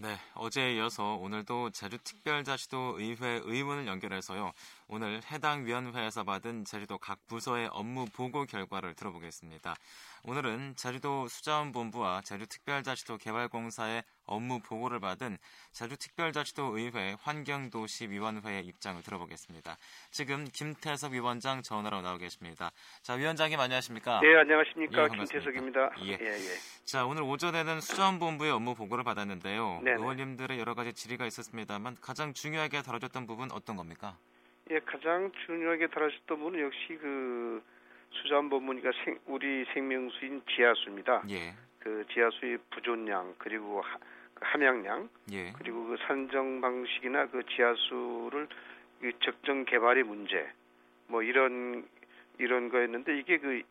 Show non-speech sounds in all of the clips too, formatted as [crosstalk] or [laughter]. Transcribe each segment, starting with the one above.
네, 어제에 이어서 오늘도 제주특별자치도 의회 의원을 연결해서요. 오늘 해당 위원회에서 받은 제주도 각 부서의 업무 보고 결과를 들어보겠습니다. 오늘은 제주도 수자원본부와 제주특별자치도 개발공사의 업무 보고를 받은 제주특별자치도 의회 환경도시위원회의 입장을 들어보겠습니다. 지금 김태석 위원장 전화로 나오 계십니다. 자, 위원장님 안녕하십니까? 네, 안녕하십니까? 예, 김태석입니다. 예. 예, 예. 자, 오늘 오전에는 수자원본부의 업무 보고를 받았는데요. 네네. 의원님들의 여러 가지 질의가 있었습니다만 가장 중요하게 다뤄졌던 부분 어떤 겁니까? 예, 가장 중요하게 다루셨던 분은 역시 그 수자원본부니까 생- 우리 생명수인 지하수입니다. 예, 그 지하수의 부존량 그리고 하, 그 함양량 예, 그리고 그 산정 방식이나 그 지하수를 그 적정 개발의 문제 뭐 이런 이런 거였는데 이게 그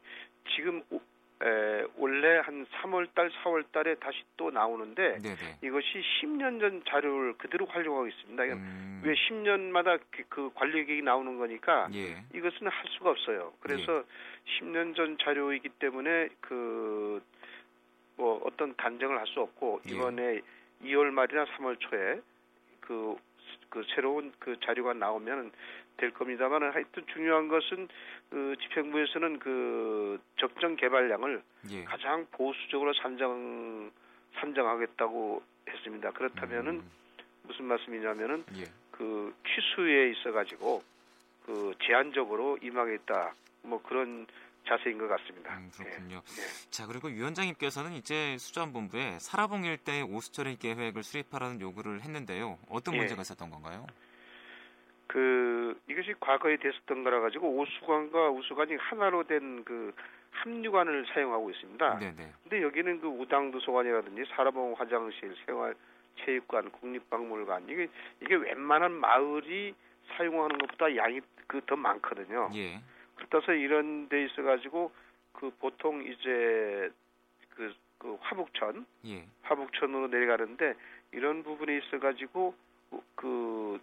지금 오- 에, 원래 한 3월 달, 4월 달에 다시 또 나오는데 네네. 이것이 10년 전 자료를 그대로 활용하고 있습니다. 음, 왜 10년마다 그, 그 관리 계획이 나오는 거니까 예, 이것은 할 수가 없어요. 그래서 10년 전 자료이기 때문에 그 뭐 어떤 단정을 할 수 없고 예. 이번에 2월 말이나 3월 초에 그, 그 새로운 그 자료가 나오면 될 겁니다만 하여튼 중요한 것은 그 집행부에서는 그 적정 개발량을 예. 가장 보수적으로 산정 산정하겠다고 했습니다. 그렇다면은 음, 무슨 말씀이냐면은 예, 그 취수에 있어 가지고 그 제한적으로 임하겠다 뭐 그런 자세인 것 같습니다. 음, 그렇군요. 예. 자, 그리고 위원장님께서는 이제 수자원본부에 사라봉 일대 오수처리 계획을 수립하라는 요구를 했는데요. 어떤 예. 문제가 있었던 건가요? 그 이것이 과거에 됐었던 거라 가지고 오수관과 우수관이 하나로 된 그 합류관을 사용하고 있습니다. 네네. 근데 여기는 그 우당도서관이라든지 사라봉 화장실, 생활 체육관, 국립박물관 이게 이게 웬만한 마을이 사용하는 것보다 양이 그 더 많거든요. 예, 그렇다서 이런 데 있어 가지고 그 보통 이제 그, 그 화북천 예, 화북천으로 내려가는데 이런 부분에 있어 가지고 그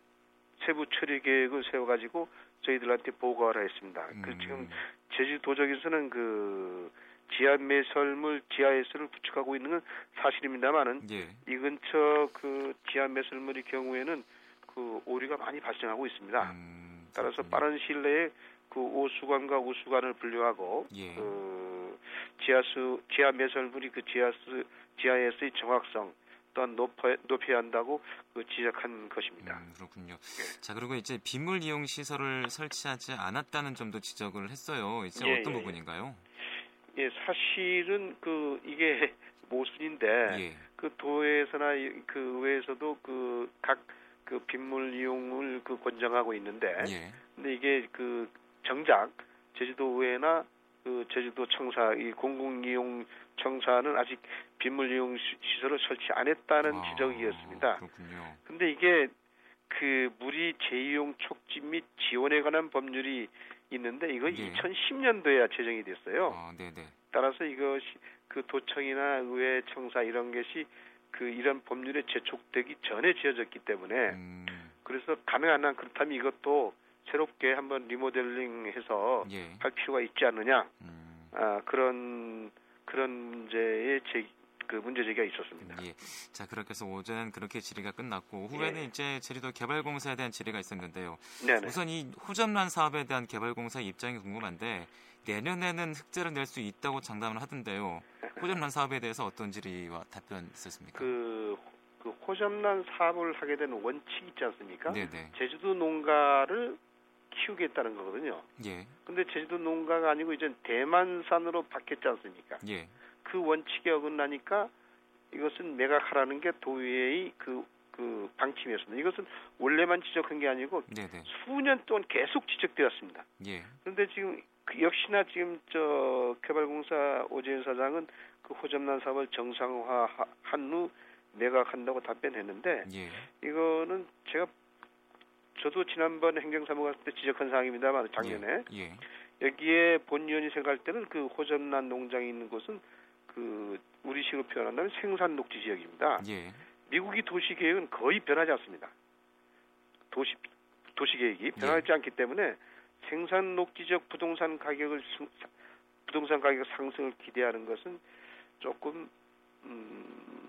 세부 처리 계획을 세워 가지고 저희들한테 보고하라 했습니다. 그 음, 지금 제주도적에서는 그 지하 매설물 지하에서를 구축하고 있는 건 사실입니다만은 예, 이 근처 그 지하 매설물의 경우에는 그 오류가 많이 발생하고 있습니다. 음, 따라서. 빠른 시일 내에 그 오수관과 우수관을 분류하고 예, 그 지하수 지하 매설물이 그 지하수 지하에서의 정확성 또한 높여, 높여야 한다고 그 지적한 것입니다. 음, 그렇군요. 예. 자, 그리고 이제 빗물 이용 시설을 설치하지 않았다는 점도 지적을 했어요. 이제 예, 어떤 예, 예. 부분인가요? 예, 사실은 그 이게 [laughs] 모순인데 예, 그 도에서나 이- 그 의회에서도 그각그 빗물 이용을 그 권장하고 있는데 예, 근데 이게 그 정작 제주도 의회나 그 제주도 청사 이 공공이용 청사는 아직 빗물 이용 시- 시설을 설치 안 했다는 아, 지적이었습니다. 그렇군요. 근데 이게 그 물이 재이용 촉진 및 지원에 관한 법률이 있는데 이거 예. 2010년도에야 제정이 됐어요. 아, 네네. 따라서 이것이 그 도청이나 의회 청사 이런 것이 그 이런 법률에 제촉되기 전에 지어졌기 때문에 음, 그래서 가능한 한 그렇다면 이것도 새롭게 한번 리모델링해서 예, 할 필요가 있지 않느냐 음, 아, 그런 그런 문제의 제, 그 문제 제기가 있었습니다. 예. 자, 그렇게 해서 오전 그렇게 질의가 끝났고 후에는 예. 이제 제주도 개발공사에 대한 질의가 있었는데요. 네네. 우선 이 호접란 사업에 대한 개발공사의 입장이 궁금한데 내년에는 흑자를 낼 수 있다고 장담을 하던데요. 호접란 사업에 대해서 어떤 질의와 답변 있었습니까? 그, 그 호접란 사업을 하게 되는 원칙 있지 않습니까? 네네. 제주도 농가를 키우겠다는 거거든요. 예, 근데 제주도 농가가 아니고 이제 대만산으로 바뀌었지 않습니까? 예, 그 원칙에 어긋나니까 이것은 매각하라는 게 도의회의 그, 그 방침이었습니다. 이것은 원래만 지적한 게 아니고 네네. 수년 수년 동안 계속 지적되었습니다. 예, 그런데 지금 그 역시나 지금 저 개발공사 오재현 사장은 그 호접란 사업을 정상화한 후 매각한다고 답변했는데 예, 이거는 제가 저도 지난번 행정사무 갔을 때 지적한 사항입니다만 작년에 예, 예, 여기에 본위원이 생각할 때는 그 호접란 농장이 있는 곳은 그 우리식으로 표현한다면 생산 녹지 지역입니다. 예, 미국이 도시 계획은 거의 변하지 않습니다. 도시 도시 계획이 변하지 않기 때문에 생산 녹지 지역 부동산 가격을 승- 부동산 가격 상승을 기대하는 것은 조금 음,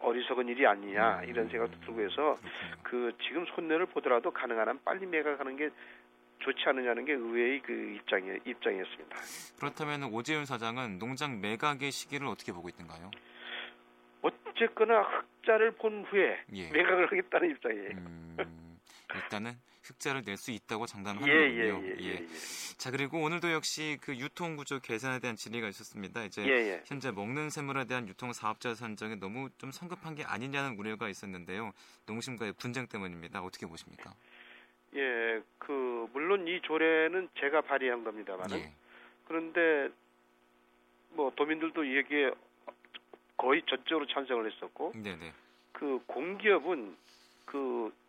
어리석은 일이 아니냐 음. 이런 생각도 들고 해서. 그 지금 손해를 보더라도 가능한 한 빨리 매각하는 게 좋지 않느냐는 게 의회의 그 입장이 입장이었습니다. 그렇다면 오재윤 사장은 농장 매각의 시기를 어떻게 보고 있던가요? 어쨌거나 흑자를 본 후에 예. 매각을 하겠다는 입장이에요. 음, 일단은 흑자를 낼 수 있다고 장담하는 예, 예, 거군요. 예, 예, 예. 자 그리고 오늘도 역시 그 유통 구조 개선에 대한 질의가 있었습니다. 이제 예, 예. 현재 먹는 샘물에 대한 유통 사업자 선정이 너무 좀 성급한 게 아니냐는 우려가 있었는데요. 농심과의 분쟁 때문입니다. 어떻게 보십니까? 예, 그 물론 이 조례는 제가 발의한 겁니다만은 예, 그런데 뭐 도민들도 여기에 거의 전적으로 찬성을 했었고 네네, 그 공기업은 그, 이-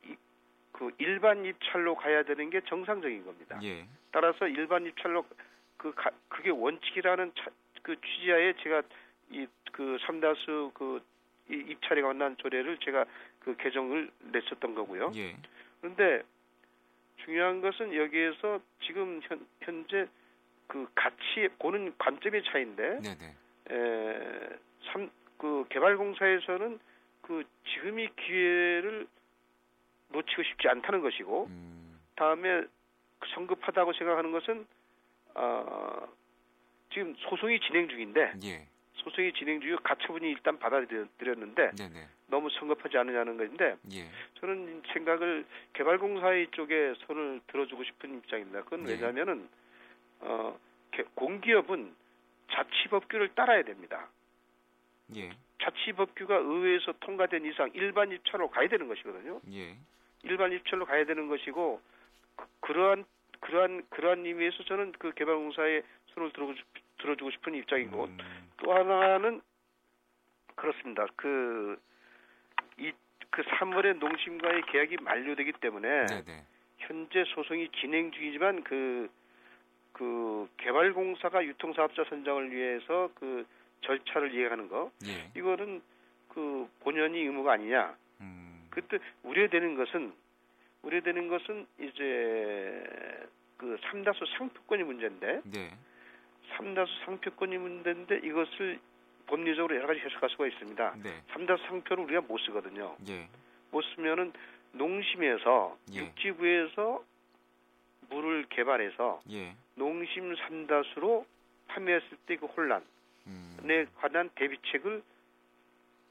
그 일반 입찰로 가야 되는 게 정상적인 겁니다. 예, 따라서 일반 입찰로 그 가- 그게 원칙이라는 차- 그 취지하에 제가 이 그 삼다수 그 이- 입찰에 관한 조례를 제가 그 개정을 냈었던 거고요. 예, 그런데 중요한 것은 여기에서 지금 현, 현재 그 가치 보는 관점의 차이인데 네네, 에, 삼, 그 개발공사에서는 그 지금이 기회를 놓치고 싶지 않다는 것이고 음, 다음에 그 성급하다고 생각하는 것은 어, 지금 소송이 진행 중인데 예, 소송이 진행 중이고 가처분이 일단 받아들였는데 네네, 너무 성급하지 않느냐는 것인데 예, 저는 생각을 개발공사의 쪽에 손을 들어주고 싶은 입장입니다. 그건 예. 왜냐하면은 어, 개- 공기업은 자치법규를 따라야 됩니다. 예, 자치법규가 의회에서 통과된 이상 일반 입찰로 가야 되는 것이거든요. 예, 일반 입찰로 가야 되는 것이고 그, 러한 그러한 그러한 의미에서 저는 그 개발공사에 손을 들어주고, 싶- 들어주고 싶은 입장이고 음, 또 하나는 그렇습니다. 그 이 그 3월에 농심과의 계약이 만료되기 때문에 네네, 현재 소송이 진행 중이지만 그, 그 개발공사가 유통사업자 선정을 위해서 그 절차를 이해하는 거. 예, 이거는 그 본연이 의무가 아니냐. 음, 그때 우려되는 것은 우려되는 것은 이제 그 삼다수 상표권이 문제인데 네, 삼다수 상표권이 문제인데 이것을 법리적으로 여러 가지 해석할 수가 있습니다. 네, 삼다수 상표를 우리가 못 쓰거든요. 예, 못 쓰면은 농심에서 예. 육지부에서 물을 개발해서 예, 농심 삼다수로 판매했을 때 그 혼란에 음. 관한 대비책을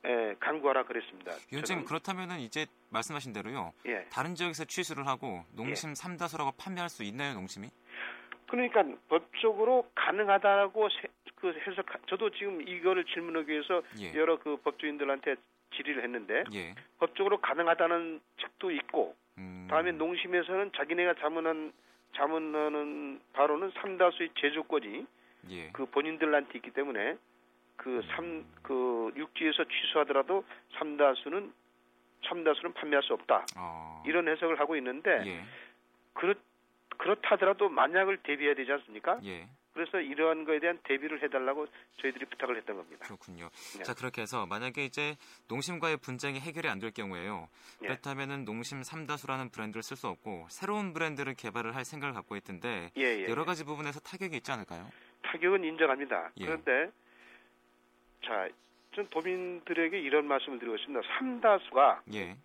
에, 강구하라 그랬습니다. 위원장님 저는- 그렇다면은 이제 말씀하신 대로요. 예. 다른 지역에서 취수를 하고 농심 삼다수라고 판매할 수 있나요, 농심이? 그러니까 법적으로 가능하다고 세- 그 해석 저도 지금 이거를 질문하기 위해서 예, 여러 그 법조인들한테 질의를 했는데 예, 법적으로 가능하다는 측도 있고 음, 다음에 농심에서는 자기네가 자문한 자문하는 바로는 삼다수의 제조권이 예, 그 본인들한테 있기 때문에 그 삼 그 육지에서 취소하더라도 삼다수는 삼다수는 판매할 수 없다 어, 이런 해석을 하고 있는데 예, 그렇 그렇다더라도 만약을 대비해야 되지 않습니까? 예, 그래서 이러한 거에 대한 대비를 해달라고 저희들이 부탁을 했던 겁니다. 그렇군요. 네. 자 그렇게 해서 만약에 이제 농심과의 분쟁이 해결이 안 될 경우에요. 예. 그렇다면은 농심 삼다수라는 브랜드를 쓸 수 없고 새로운 브랜드를 개발을 할 생각을 갖고 있던데 예, 예. 여러 가지 부분에서 타격이 있지 않을까요? 타격은 인정합니다. 예. 그런데 자, 전 도민들에게 이런 말씀을 드리고 있습니다. 삼다수가 예,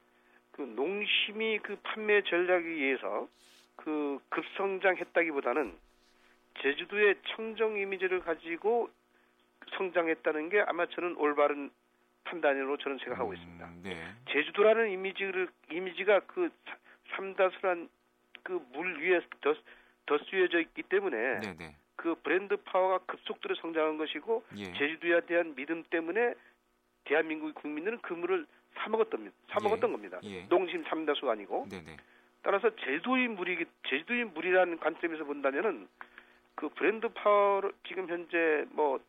그 농심이 그 판매 전략에 의해서 그 급성장했다기보다는 제주도의 청정 이미지를 가지고 성장했다는 게 아마 저는 올바른 판단으로 저는 생각하고 음, 있습니다. 네, 제주도라는 이미지를 이미지가 그 사- 삼다수란 그 물 위에 더, 더 쓰여져 있기 때문에 네, 네, 그 브랜드 파워가 급속도로 성장한 것이고 예, 제주도에 대한 믿음 때문에 대한민국 국민들은 그 물을 사 먹었던 사 먹었던 예, 겁니다. 예. 농심 삼다수가 아니고. 네, 네, 따라서 제주도의 물이 제주도의 물이라는 관점에서 본다면은 그 브랜드 파워를 지금 현재 뭐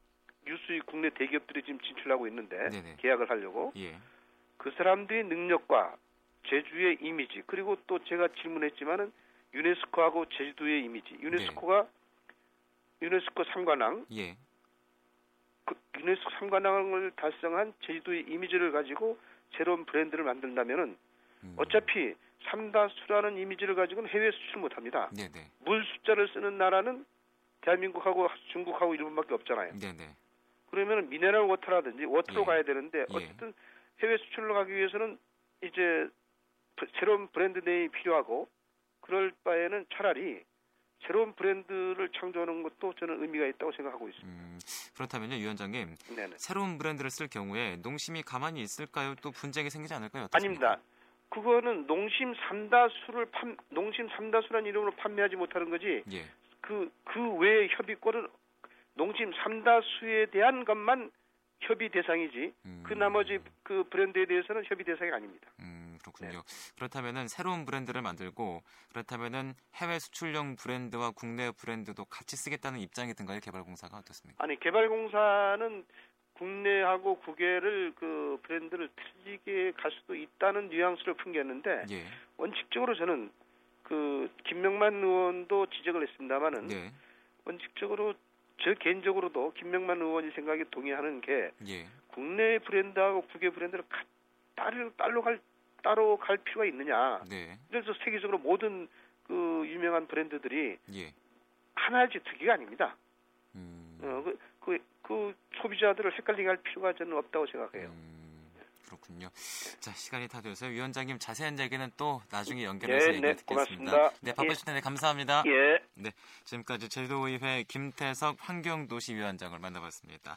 유수의 국내 대기업들이 지금 진출하고 있는데 네네. 계약을 하려고. 예, 그 사람들의 능력과 제주의 이미지 그리고 또 제가 질문했지만은 유네스코하고 제주도의 이미지. 유네스코가 유네스코 삼관왕 예, 그 유네스코 삼관왕을 달성한 제주도의 이미지를 가지고 새로운 브랜드를 만든다면은 음, 어차피 삼다수라는 이미지를 가지고는 해외 수출 못합니다. 네, 네, 물 숫자를 쓰는 나라는 대한민국하고 중국하고 일본밖에 없잖아요. 네, 네, 그러면 mineral water라든지 water로 예. 가야 되는데 예. 어쨌든 해외 수출로 가기 위해서는 이제 새로운 brand name이 필요하고 그럴 바에는 차라리 새로운 브랜드를 창조하는 것도 저는 의미가 있다고 생각하고 있습니다. 음, 그렇다면요, 위원장님. 네네. 새로운 브랜드를 쓸 경우에 농심이 가만히 있을까요? 또 분쟁이 생기지 않을까요? 어떻습니까? 아닙니다. 그거는 농심 삼다수를 판 농심 삼다수라는 이름으로 판매하지 못하는 거지. 예. 그, 그 외의 협의권은 농심 삼다수에 대한 것만 협의 대상이지 음, 그 나머지 그 브랜드에 대해서는 협의 대상이 아닙니다. 음, 그렇군요. 네. 그렇다면은 새로운 브랜드를 만들고 그렇다면은 해외 수출용 브랜드와 국내 브랜드도 같이 쓰겠다는 입장이 든가요? 개발공사가 어떻습니까? 아니 개발공사는 국내하고 국외를 그 브랜드를 틀리게 갈 수도 있다는 뉘앙스를 풍겼는데 예. 원칙적으로 저는 그 김명만 의원도 지적을 했습니다마는 네. 원칙적으로 저 개인적으로도 김명만 의원이 생각에 동의하는 게 예. 국내 브랜드하고 국외 브랜드를 따로 따로 갈 따로 갈 필요가 있느냐. 네. 그래서 세계적으로 모든 그 유명한 브랜드들이 예. 하나의 특기가 아닙니다. 음. 어, 그, 그, 그 소비자들을 헷갈리게 할 필요가 저는 없다고 생각해요. 음, 그렇군요. 자, 시간이 다 되어서 위원장님 자세한 얘기는 또 나중에 연결해서 네, 얘기 네, 듣겠습니다. 고맙습니다. 네, 바쁘실 텐데 감사합니다. 예. 지금까지 제주도의회 김태석 환경도시위원장을 만나봤습니다.